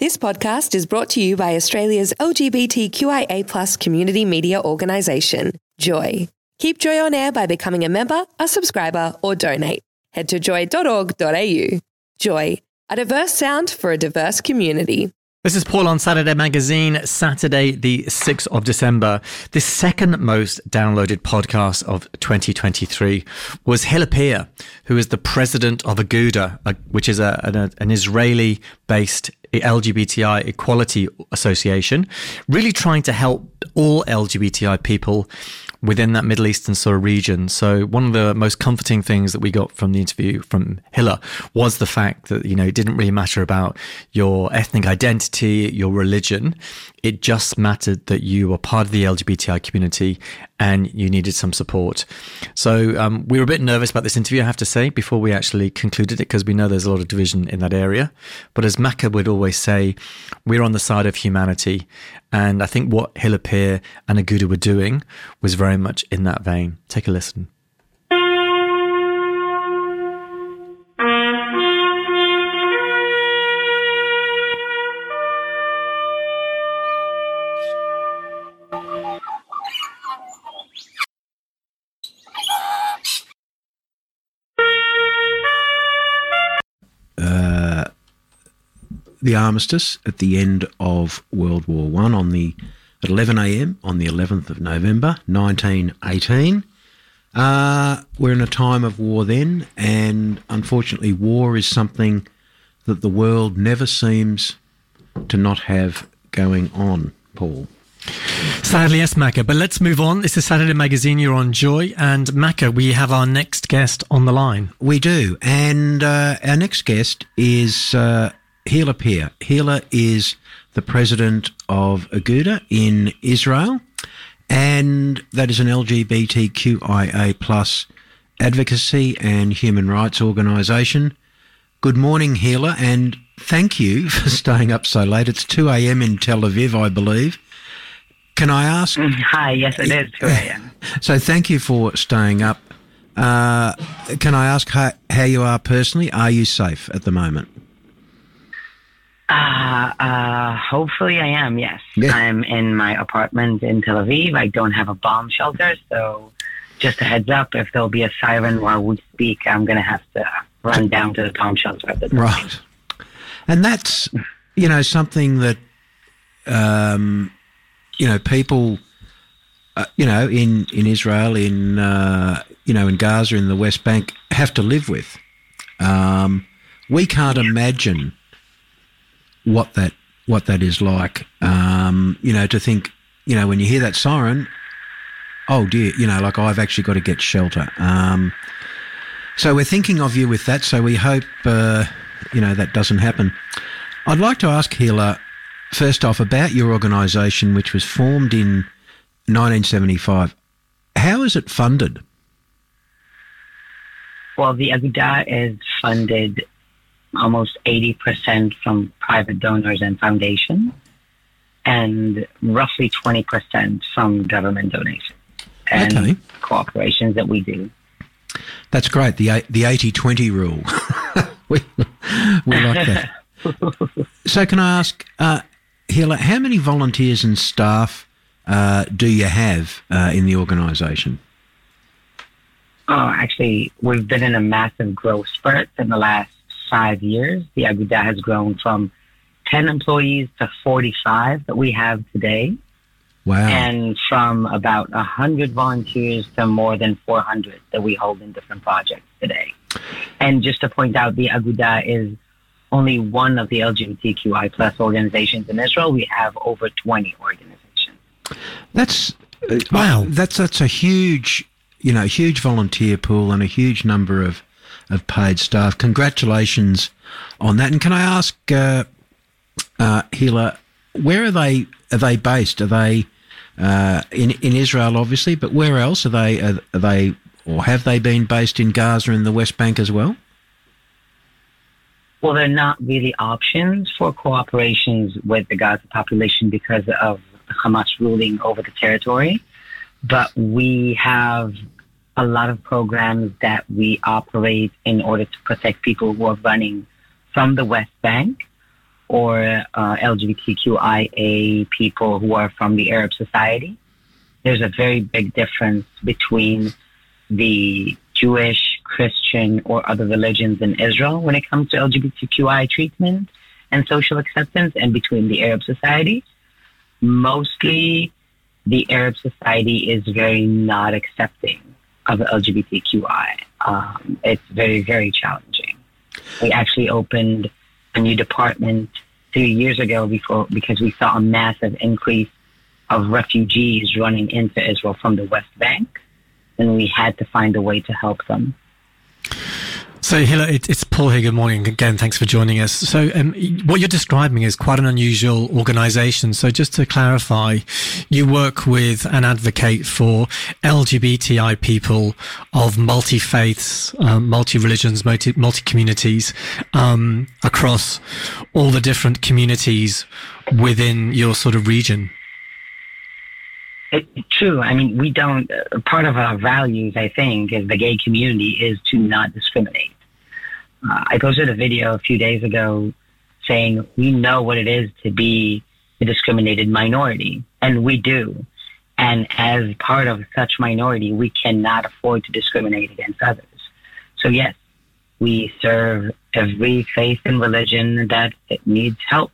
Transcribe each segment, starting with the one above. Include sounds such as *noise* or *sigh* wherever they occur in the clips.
This podcast is brought to you by Australia's LGBTQIA community media organisation, Joy. Keep Joy on air by becoming a member, a subscriber, or donate. Head to joy.org.au. Joy, a diverse sound for a diverse community. This is Paul on Saturday Magazine, Saturday, the 6th of December. The second most downloaded podcast of 2023 was Hila who is the president of Aguda, which is a, an, an Israeli based LGBTI Equality Association, really trying to help all LGBTI people within that Middle Eastern sort of region. So one of the most comforting things that we got from the interview from Hila was the fact that, you know, it didn't really matter about your ethnic identity, your religion. It just mattered that you were part of the LGBTI community and you needed some support. So um, we were a bit nervous about this interview, I have to say, before we actually concluded it, because we know there's a lot of division in that area. But as Macca would always say, we're on the side of humanity. And I think what Hila Peer and Aguda were doing was very much in that vein. Take a listen. The armistice at the end of World War One on the at 11 a.m. on the 11th of November 1918. Uh, we're in a time of war then, and unfortunately, war is something that the world never seems to not have going on, Paul. Sadly, yes, Macca. But let's move on. This is Saturday Magazine. You're on Joy. And Macca, we have our next guest on the line. We do. And uh, our next guest is uh, Hila Peer. Hila is the president of Aguda in Israel, and that is an LGBTQIA plus advocacy and human rights organisation. Good morning, Hila, and thank you *laughs* for staying up so late. It's 2 a.m. in Tel Aviv, I believe. Can I ask? Mm, hi, yes, it is 2 a.m. *laughs* So thank you for staying up. Uh, can I ask how, how you are personally? Are you safe at the moment? Uh, uh, hopefully I am, yes. Yeah. I'm in my apartment in Tel Aviv. I don't have a bomb shelter, so just a heads up, if there'll be a siren while we speak, I'm going to have to run down to the bomb shelter at the time. Right. And that's, you know, something that, um, you know, people, uh, you know, in, in Israel, in, uh, you know, in Gaza, in the West Bank, have to live with. Um, we can't yeah. imagine what that what that is like. Um, you know, to think, you know, when you hear that siren, oh dear, you know, like I've actually got to get shelter. Um, so we're thinking of you with that. So we hope, uh, you know, that doesn't happen. I'd like to ask Hila, first off, about your organisation, which was formed in 1975. How is it funded? Well, the Aguda is funded almost 80% from private donors and foundations, and roughly 20% from government donations and okay. cooperations that we do. That's great. The the 80-20 rule. *laughs* we, we like that. *laughs* so can I ask, uh, Hila, how many volunteers and staff uh, do you have uh, in the organisation? Oh, actually, we've been in a massive growth spurt in the last five years, the Aguda has grown from 10 employees to 45 that we have today. Wow. And from about 100 volunteers to more than 400 that we hold in different projects today. And just to point out, the Aguda is only one of the LGBTQI plus organizations in Israel. We have over 20 organizations. That's uh, wow. That's that's a huge, you know, huge volunteer pool and a huge number of of paid staff. Congratulations on that. And can I ask, uh, uh, Hila, where are they? Are they based? Are they uh, in in Israel, obviously, but where else are they? Are, are they or have they been based in Gaza and the West Bank as well? Well, they're not really options for cooperations with the Gaza population because of Hamas ruling over the territory. But we have a lot of programs that we operate in order to protect people who are running from the West Bank or uh, LGBTQIA people who are from the Arab society. There's a very big difference between the Jewish, Christian, or other religions in Israel when it comes to LGBTQI treatment and social acceptance, and between the Arab society. Mostly, the Arab society is very not accepting of LGBTQI. Um, it's very, very challenging. We actually opened a new department three years ago before because we saw a massive increase of refugees running into Israel from the West Bank, and we had to find a way to help them. So, Hila, it's Paul here. Good morning again. Thanks for joining us. So, um, what you're describing is quite an unusual organisation. So, just to clarify, you work with and advocate for LGBTI people of multi faiths, um, multi religions, multi communities um, across all the different communities within your sort of region. It, true. I mean, we don't. Uh, part of our values, I think, as the gay community, is to not discriminate. Uh, I posted a video a few days ago saying we know what it is to be a discriminated minority, and we do. And as part of such minority, we cannot afford to discriminate against others. So yes, we serve every faith and religion that needs help.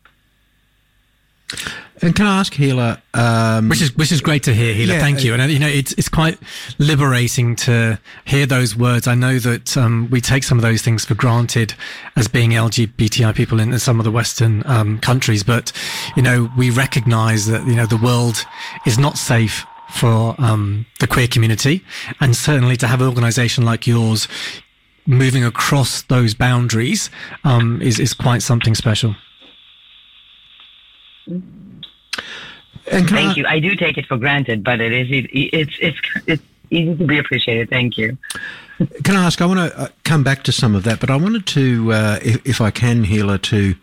And can I ask Hila, um, which is which is great to hear, Hila. Yeah, thank you. And uh, you know, it's it's quite liberating to hear those words. I know that um, we take some of those things for granted as being LGBTI people in some of the Western um, countries, but you know, we recognise that you know the world is not safe for um, the queer community, and certainly to have an organisation like yours moving across those boundaries um, is is quite something special. Thank I, you. I do take it for granted, but it is it's it's it's easy to be appreciated. Thank you. *laughs* Can I ask? I want to uh, come back to some of that, but I wanted to, uh, if, if, I can, Hila, to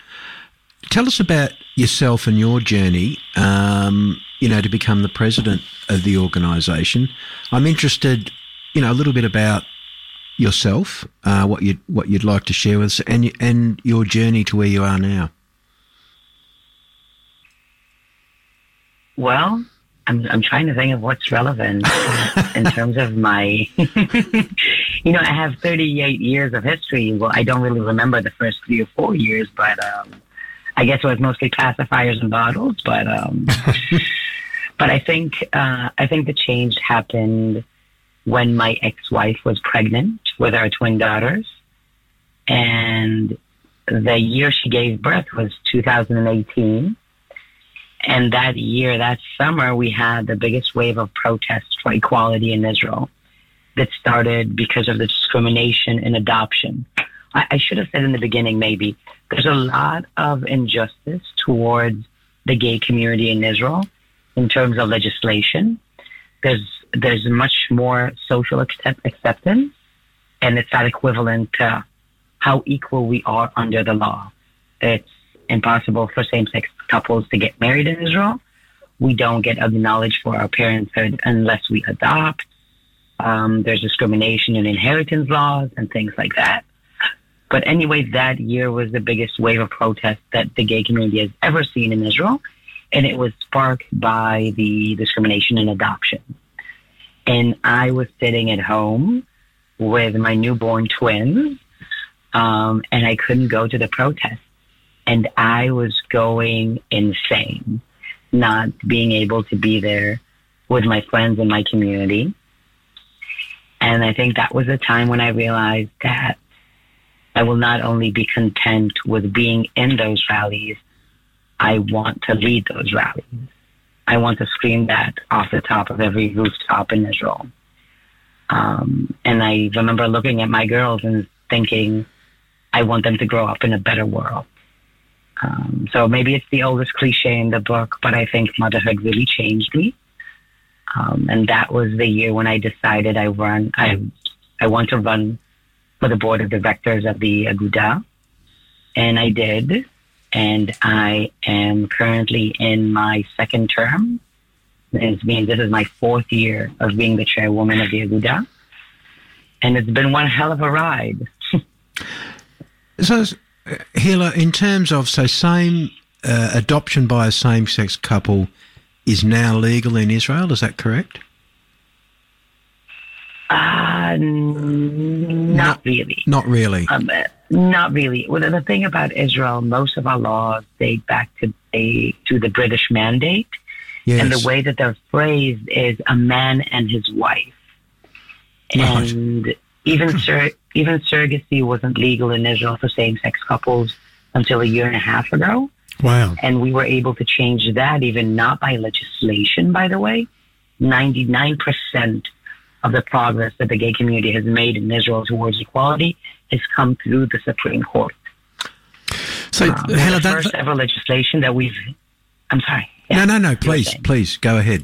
tell us about yourself and your journey. Um, you know, to become the president of the organisation. I'm interested, you know, a little bit about yourself, uh, what you what you'd like to share with us, and and your journey to where you are now. Well, I'm I'm trying to think of what's relevant in *laughs* terms of my. *laughs* you know, I have 38 years of history. Well, I don't really remember the first three or four years, but um, I guess it was mostly pacifiers and bottles. But um, *laughs* but I think uh, I think the change happened when my ex-wife was pregnant with our twin daughters, and the year she gave birth was 2018 and that year, that summer, we had the biggest wave of protests for equality in Israel that started because of the discrimination in adoption. I, I should have said in the beginning, maybe, there's a lot of injustice towards the gay community in Israel in terms of legislation. There's there's much more social accept- acceptance, and it's not equivalent to how equal we are under the law. It's impossible for same-sex couples to get married in Israel. We don't get acknowledged for our parenthood unless we adopt. Um, there's discrimination in inheritance laws and things like that. But anyway, that year was the biggest wave of protest that the gay community has ever seen in Israel. And it was sparked by the discrimination in adoption. And I was sitting at home with my newborn twins, um, and I couldn't go to the protest and I was going insane, not being able to be there with my friends in my community. And I think that was a time when I realized that I will not only be content with being in those rallies, I want to lead those rallies. I want to scream that off the top of every rooftop in Israel. Um, and I remember looking at my girls and thinking, I want them to grow up in a better world. Um, so maybe it's the oldest cliche in the book, but I think motherhood really changed me. Um, and that was the year when I decided I run. I I want to run for the board of directors of the Aguda, and I did. And I am currently in my second term. It means this is my fourth year of being the chairwoman of the Aguda, and it's been one hell of a ride. *laughs* so Hila, in terms of so same uh, adoption by a same-sex couple is now legal in Israel. Is that correct? Uh, n- not, Not- really. Not really. Um, uh, not really. Well, the thing about Israel, most of our laws date back to a, to the British Mandate, yes. and the way that they're phrased is a man and his wife. Right. And even sur- even surrogacy wasn't legal in Israel for same-sex couples until a year and a half ago. Wow. and we were able to change that even not by legislation by the way 99% of the progress that the gay community has made in israel towards equality has come through the supreme court So, Um, the that, first ever legislation that we've i'm sorry Yeah. no, no, no. Please, please go ahead.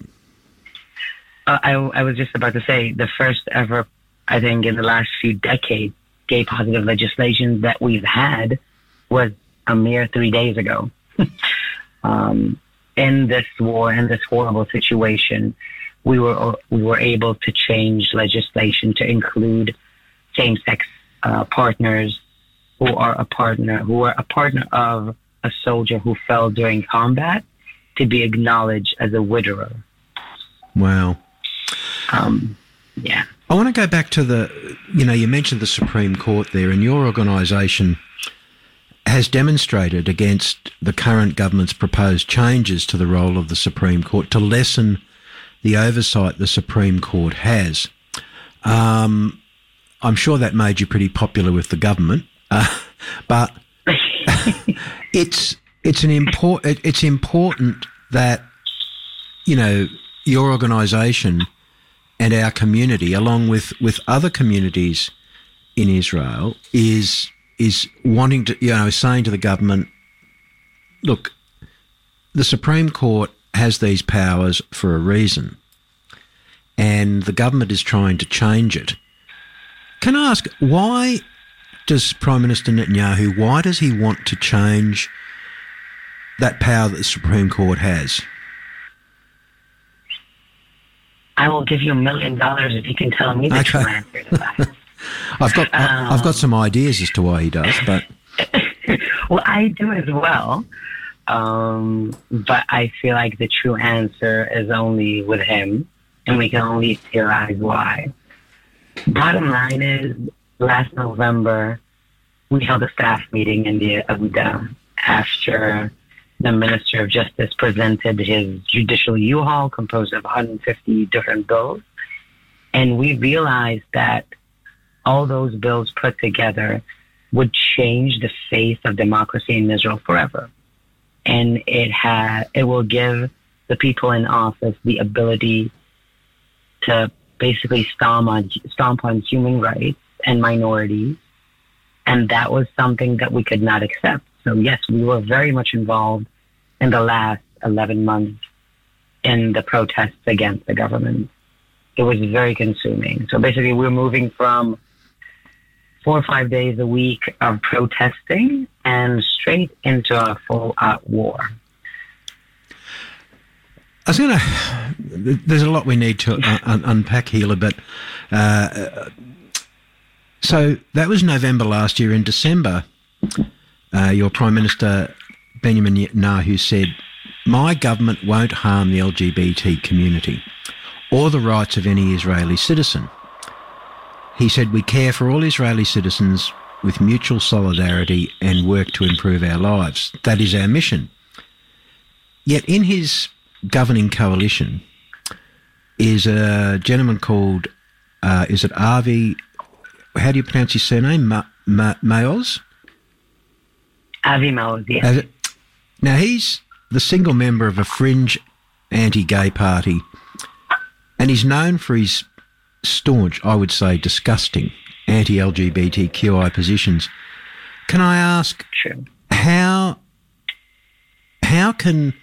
Uh, I, I was just about to say the first ever, I think, in the last few decades, gay positive legislation that we've had was a mere three days ago. *laughs* um, in this war in this horrible situation, we were we were able to change legislation to include same-sex uh, partners who are a partner who are a partner of a soldier who fell during combat to be acknowledged as a widower. Wow. Um, yeah. I want to go back to the, you know, you mentioned the Supreme Court there, and your organisation has demonstrated against the current government's proposed changes to the role of the Supreme Court to lessen the oversight the Supreme Court has. Um, I'm sure that made you pretty popular with the government, uh, *laughs* but *laughs* it's it's an important it's important that you know your organisation and our community, along with, with other communities in Israel, is is wanting to you know saying to the government, look, the Supreme Court has these powers for a reason, and the government is trying to change it. Can I ask why does Prime Minister Netanyahu why does he want to change that power that the Supreme Court has? I will give you a million dollars if you can tell me the Okay. true answer to that. *laughs* I've got I- I've got some ideas as to why he does, but *laughs* well, I do as well. Um, but I feel like the true answer is only with him, and we can only theorize why. Bottom line is, last November, we held a staff meeting in the Aguda after the Minister of Justice presented his judicial overhaul composed of 150 different bills. And we realized that all those bills put together would change the face of democracy in Israel forever. And it ha- it will give the people in office the ability to basically stomp on, stomp on human rights and minorities. And that was something that we could not accept. So yes, we were very much involved in the last 11 months in the protests against the government. It was very consuming. So basically we're moving from four or five days a week of protesting and straight into a full out war. I was going to. There's a lot we need to un- *laughs* un- unpack here, but uh, so that was November last year. In December, uh, your Prime Minister Benjamin Netanyahu said, "My government won't harm the LGBT community or the rights of any Israeli citizen." He said, "We care for all Israeli citizens with mutual solidarity and work to improve our lives. That is our mission." Yet in his governing coalition is a gentleman called, uh, is it Avi, how do you pronounce his surname? Ma- Ma- Mayoz? Avi Maoz, yes. Now he's the single member of a fringe anti-gay party, and he's known for his staunch, I would say, disgusting anti-LGBTQI positions. Can I ask how how can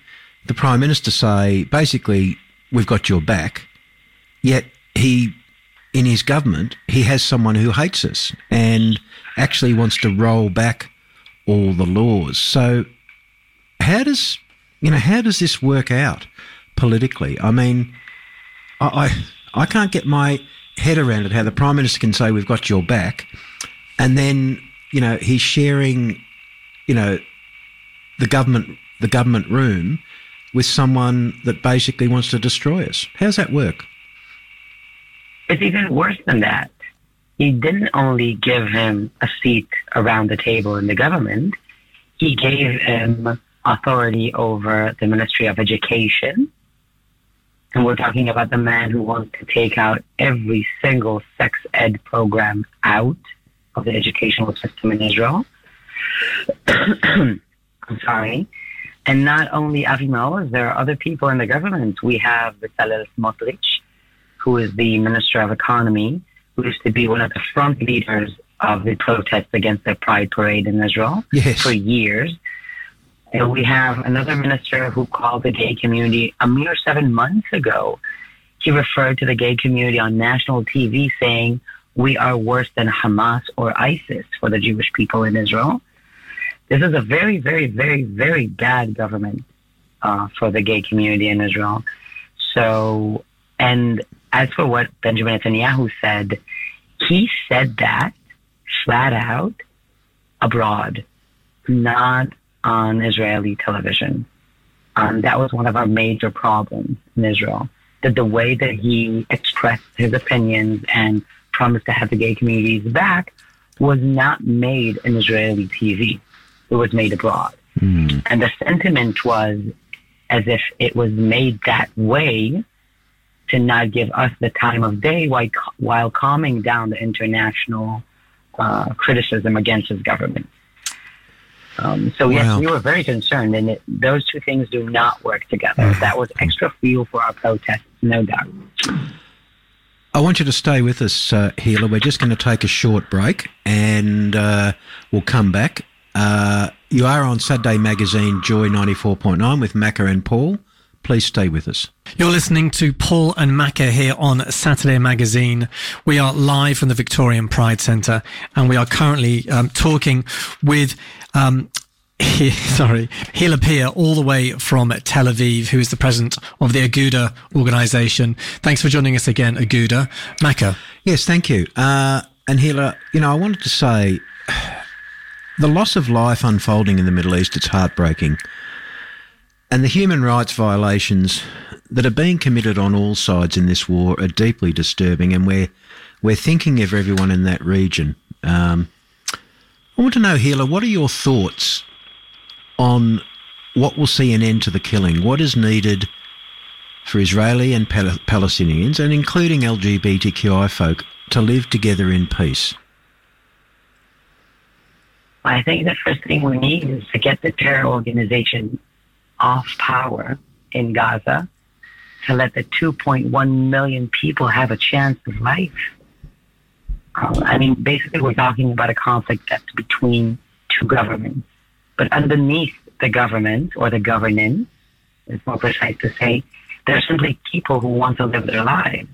the prime minister say basically we've got your back, yet he in his government he has someone who hates us and actually wants to roll back all the laws. So how does you know how does this work out politically? I mean, I I, I can't get my head around it how the prime minister can say we've got your back, and then you know he's sharing you know, the government the government room with someone that basically wants to destroy us. How's that work? It's even worse than that. He didn't only give him a seat around the table in the government, he gave him authority over the Ministry of Education. And we're talking about the man who wants to take out every single sex ed program out of the educational system in Israel. *clears throat* I'm sorry. And not only Avi Maoz, there are other people in the government. We have Bezalel Smotrich, who is the Minister of Economy, who used to be one of the front leaders of the protests against the Pride Parade in Israel yes. for years. And we have another minister who called the gay community a mere seven months ago. He referred to the gay community on national TV saying, we are worse than Hamas or ISIS for the Jewish people in Israel. This is a very, very, very, very bad government uh, for the gay community in Israel. So, and as for what Benjamin Netanyahu said, he said that flat out abroad, not on Israeli television. Um, that was one of our major problems in Israel. That the way that he expressed his opinions and promised to have the gay communities back was not made in Israeli TV. It was made abroad. Mm. And the sentiment was as if it was made that way to not give us the time of day while, while calming down the international uh, criticism against his government. Um, so, wow. yes, we were very concerned, and it, those two things do not work together. that was extra fuel for our protests, no doubt. I want you to stay with us, uh, Hila. We're just going to take a short break and uh, we'll come back. Uh, you are on Saturday Magazine Joy 94.9 with Macca and Paul. Please stay with us. You're listening to Paul and Macca here on Saturday Magazine. We are live from the Victorian Pride Centre and we are currently um, talking with um, he, *laughs* sorry, Hila Peer, all the way from Tel Aviv, who is the president of the Aguda organization. Thanks for joining us again, Aguda. Macca. Yes, thank you. Uh, and Hila, you know, I wanted to say *sighs* the loss of life unfolding in the Middle East, it's heartbreaking. And the human rights violations that are being committed on all sides in this war are deeply disturbing, and we're, we're thinking of everyone in that region. Um, I want to know, Hila, what are your thoughts on what will see an end to the killing? What is needed for Israeli and Pal- Palestinians, and including LGBTQI folk, to live together in peace? I think the first thing we need is to get the terror organization off power in Gaza to let the 2.1 million people have a chance of life. I mean, basically, we're talking about a conflict that's between two governments. But underneath the government or the governance, it's more precise to say, there are simply people who want to live their lives.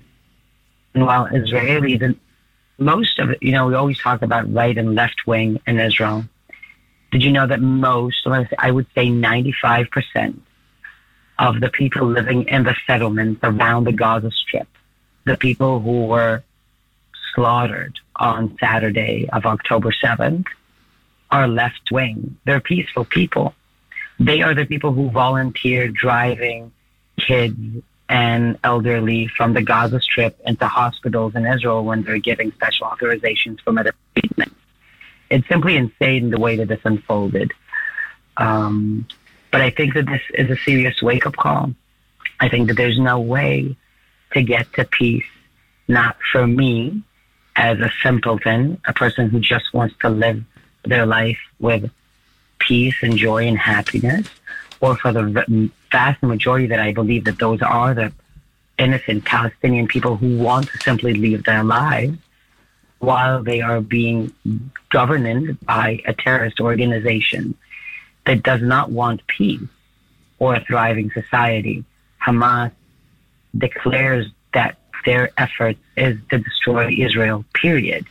And while Israelis, and most of it, you know, we always talk about right and left wing in Israel. Did you know that most, I would say 95% of the people living in the settlements around the Gaza Strip, the people who were slaughtered on Saturday of October 7th, are left wing. They're peaceful people. They are the people who volunteer driving kids and elderly from the Gaza Strip into hospitals in Israel when they're giving special authorizations for medical treatment it's simply insane the way that this unfolded. Um, but I think that this is a serious wake up call. I think that there's no way to get to peace, not for me as a simpleton, a person who just wants to live their life with peace and joy and happiness, or for the vast majority that I believe that those are the innocent Palestinian people who want to simply live their lives while they are being governed by a terrorist organization that does not want peace or a thriving society. Hamas declares that their effort is to destroy Israel, period.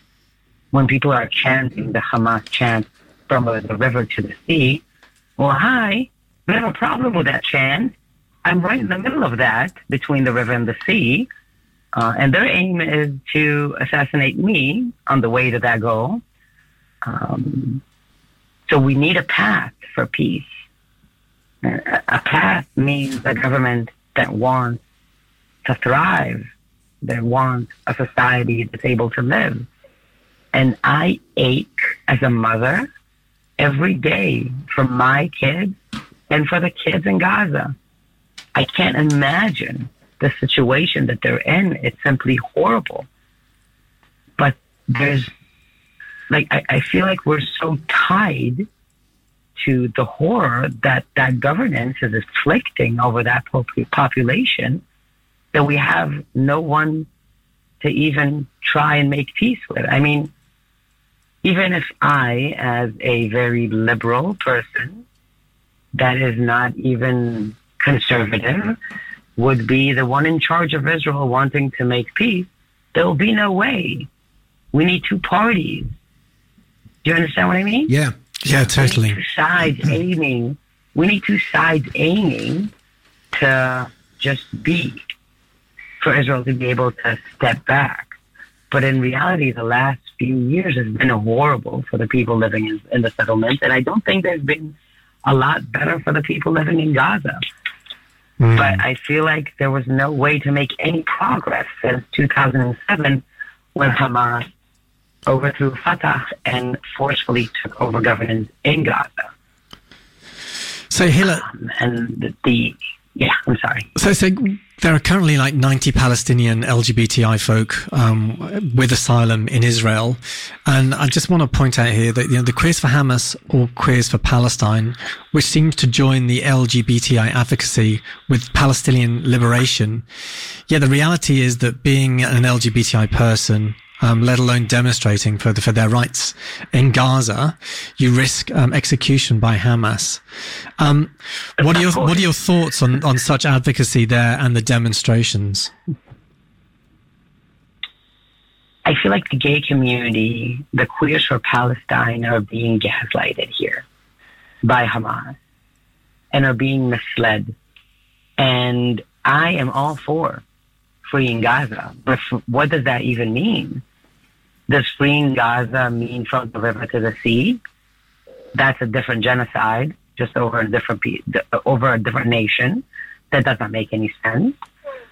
When people are chanting the Hamas chant from the river to the sea, well, hi, we have a problem with that chant. I'm right in the middle of that between the river and the sea. Uh, and their aim is to assassinate me on the way to that goal. Um, So we need a path for peace. A path means a government that wants to thrive, that want a society that's able to live. And I ache as a mother every day for my kids and for the kids in Gaza. I can't imagine the situation that they're in. It's simply horrible. But there's like I, I feel like we're so tied to the horror that that governance is inflicting over that population that we have no one to even try and make peace with. I mean, even if I, as a very liberal person, that is not even conservative, would be the one in charge of Israel wanting to make peace, there will be no way. We need two parties. Do you understand what I mean? Yeah, yeah, totally. Two sides aiming. We need two sides aiming to just be for Israel to be able to step back. But in reality, the last few years has been horrible for the people living in, in the settlements, and I don't think there's been a lot better for the people living in Gaza. Mm. But I feel like there was no way to make any progress since 2007 when Hamas overthrew Fatah and forcefully took over governance in Gaza. So Hila, um, and the, the yeah, I'm sorry. So, so there are currently like 90 Palestinian LGBTI folk um, with asylum in Israel, and I just want to point out here that you know the Queers for Hamas or Queers for Palestine, which seems to join the LGBTI advocacy with Palestinian liberation. Yeah, the reality is that being an LGBTI person um, let alone demonstrating for, the, for their rights in Gaza, you risk um, execution by Hamas. Um, what are your what are your thoughts on, on such advocacy there and the demonstrations? I feel like the gay community, the queers for Palestine, are being gaslighted here by Hamas and are being misled. And I am all for freeing Gaza. But what does that even mean? Does freeing Gaza mean from the river to the sea? That's a different genocide, just over a different over a different nation. That doesn't make any sense.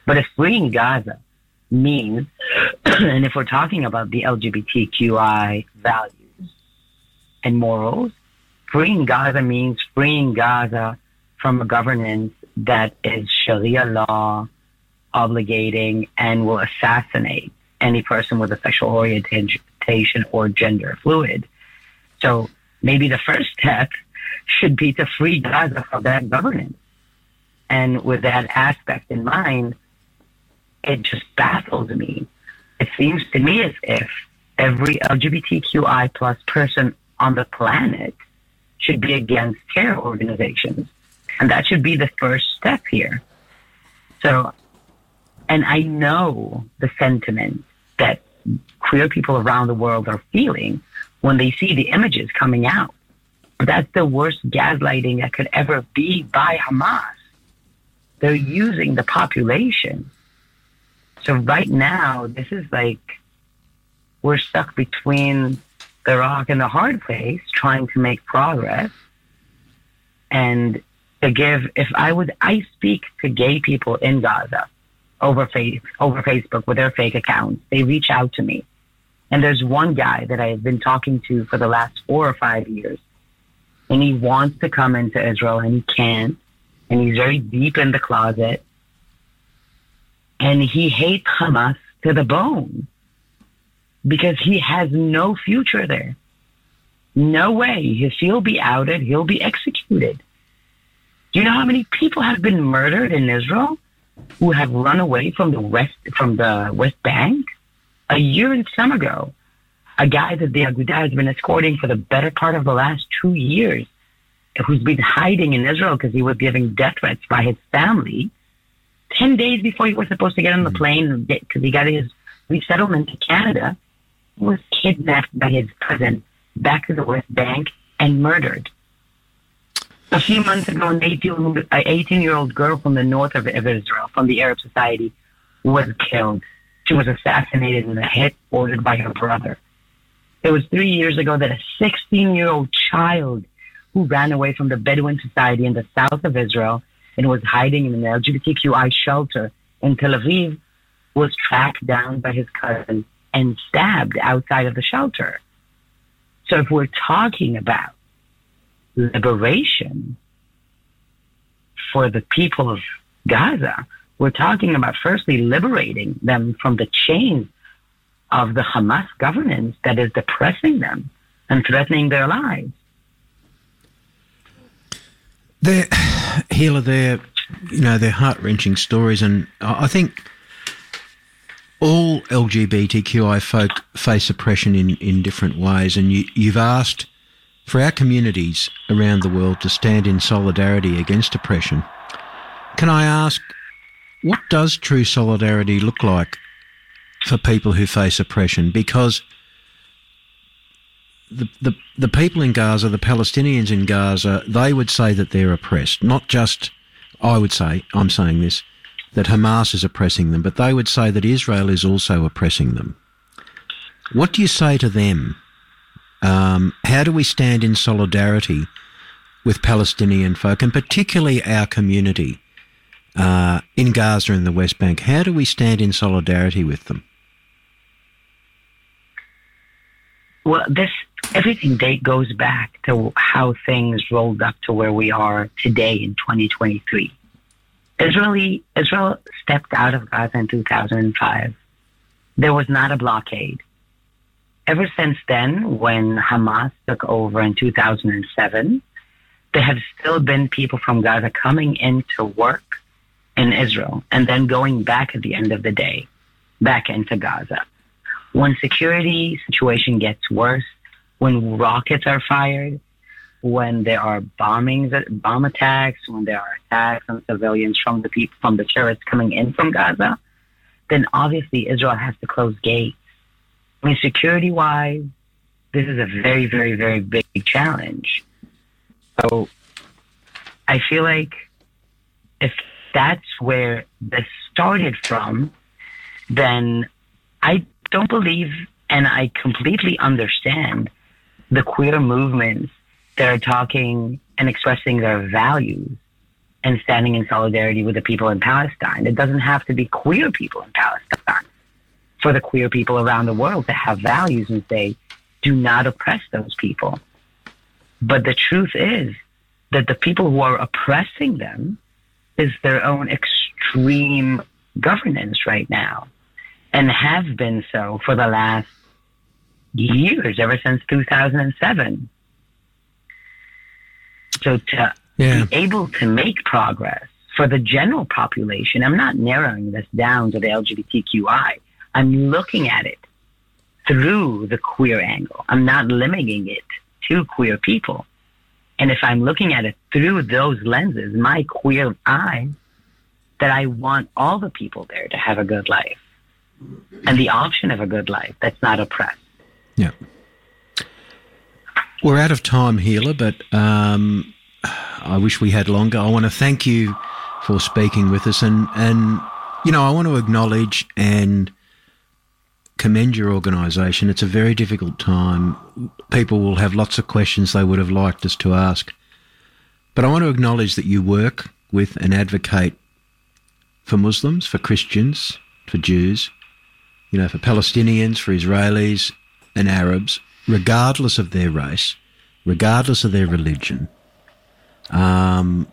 But if freeing Gaza means, *clears throat* and if we're talking about the LGBTQI values and morals, freeing Gaza means freeing Gaza from a governance that is Sharia law obligating and will assassinate any person with a sexual orientation or gender fluid. So maybe the first step should be to free Gaza from that governance. And with that aspect in mind, it just baffles me. It seems to me as if every LGBTQI plus person on the planet should be against terror organizations. And that should be the first step here. So and I know the sentiment that queer people around the world are feeling when they see the images coming out. That's the worst gaslighting that could ever be by Hamas. They're using the population. So right now, this is like we're stuck between the rock and the hard place trying to make progress. And to give, if I would, I speak to gay people in Gaza over face over Facebook with their fake accounts. They reach out to me. And there's one guy that I've been talking to for the last four or five years. And he wants to come into Israel and he can't. And he's very deep in the closet. And he hates Hamas to the bone because he has no future there. No way. He'll be outed. He'll be executed. Do you know how many people have been murdered in Israel? Who have run away from the west from the West Bank a year and some ago. A guy that the Aguda has been escorting for the better part of the last two years, who's been hiding in Israel because he was giving death threats by his family. Ten days before he was supposed to get on the mm-hmm. plane because he got his resettlement to Canada, was kidnapped by his cousin back to the West Bank and murdered. A few months ago, an 18 year old girl from the north of Israel, from the Arab Society, was killed. She was assassinated in a hit ordered by her brother. It was three years ago that a 16 year old child who ran away from the Bedouin society in the south of Israel and was hiding in an LGBTQI shelter in Tel Aviv was tracked down by his cousin and stabbed outside of the shelter. So if we're talking about liberation for the people of Gaza, we're talking about firstly liberating them from the chains of the Hamas governance that is depressing them and threatening their lives. They're, Hila, they're, you know, they're heart wrenching stories, and I think all LGBTQI folk face oppression in, in different ways, and you, you've asked for our communities around the world to stand in solidarity against oppression. Can I ask, what does true solidarity look like for people who face oppression? Because the, the, the people in Gaza, the Palestinians in Gaza, they would say that they're oppressed. Not just, I would say, I'm saying this, that Hamas is oppressing them, but they would say that Israel is also oppressing them. What do you say to them? Um, how do we stand in solidarity with Palestinian folk, and particularly our community uh, in Gaza and the West Bank? How do we stand in solidarity with them? Well, this everything date goes back to how things rolled up to where we are today in 2023. Israeli Israel stepped out of Gaza in 2005. There was not a blockade. Ever since then, when Hamas took over in 2007, there have still been people from Gaza coming in to work in Israel and then going back at the end of the day back into Gaza. When security situation gets worse, when rockets are fired, when there are bombings, bomb attacks, when there are attacks on civilians from the people, from the terrorists coming in from Gaza, then obviously Israel has to close gates. I mean, security wise, this is a very, very, very big challenge. So I feel like if that's where this started from, then I don't believe and I completely understand the queer movements that are talking and expressing their values and standing in solidarity with the people in Palestine. It doesn't have to be queer people in Palestine. For the queer people around the world to have values and say, do not oppress those people. But the truth is that the people who are oppressing them is their own extreme governance right now and have been so for the last years, ever since 2007. So to yeah. be able to make progress for the general population, I'm not narrowing this down to the LGBTQI. I'm looking at it through the queer angle. I'm not limiting it to queer people. And if I'm looking at it through those lenses, my queer eye, that I want all the people there to have a good life and the option of a good life that's not oppressed. Yeah. We're out of time, Hila, but um, I wish we had longer. I want to thank you for speaking with us, and and you know I want to acknowledge and commend your organisation. It's a very difficult time. People will have lots of questions they would have liked us to ask, but I want to acknowledge that you work with and advocate for Muslims, for Christians, for Jews, you know, for Palestinians, for Israelis and Arabs, regardless of their race, regardless of their religion. Um,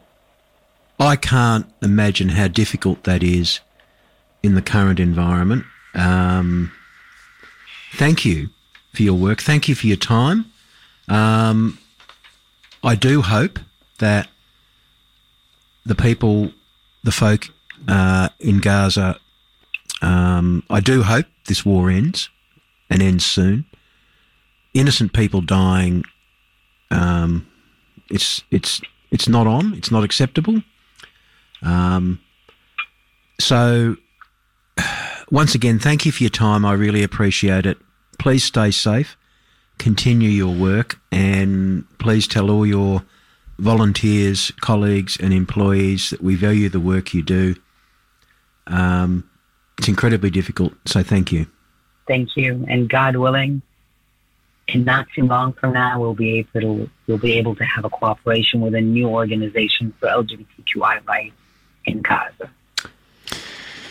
I can't imagine how difficult that is in the current environment. Um, thank you for your work. Thank you for your time. Um, I do hope that the people, the folk uh, in Gaza, um, I do hope this war ends and ends soon. Innocent people dying. Um, it's it's it's not on. It's not acceptable. Um, so, once again, thank you for your time. I really appreciate it. Please stay safe. Continue your work, and please tell all your volunteers, colleagues, and employees that we value the work you do. Um, it's incredibly difficult, so thank you. Thank you. And God willing, and not too long from now, we'll be able to we'll be able to have a cooperation with a new organization for LGBTQI rights in Gaza.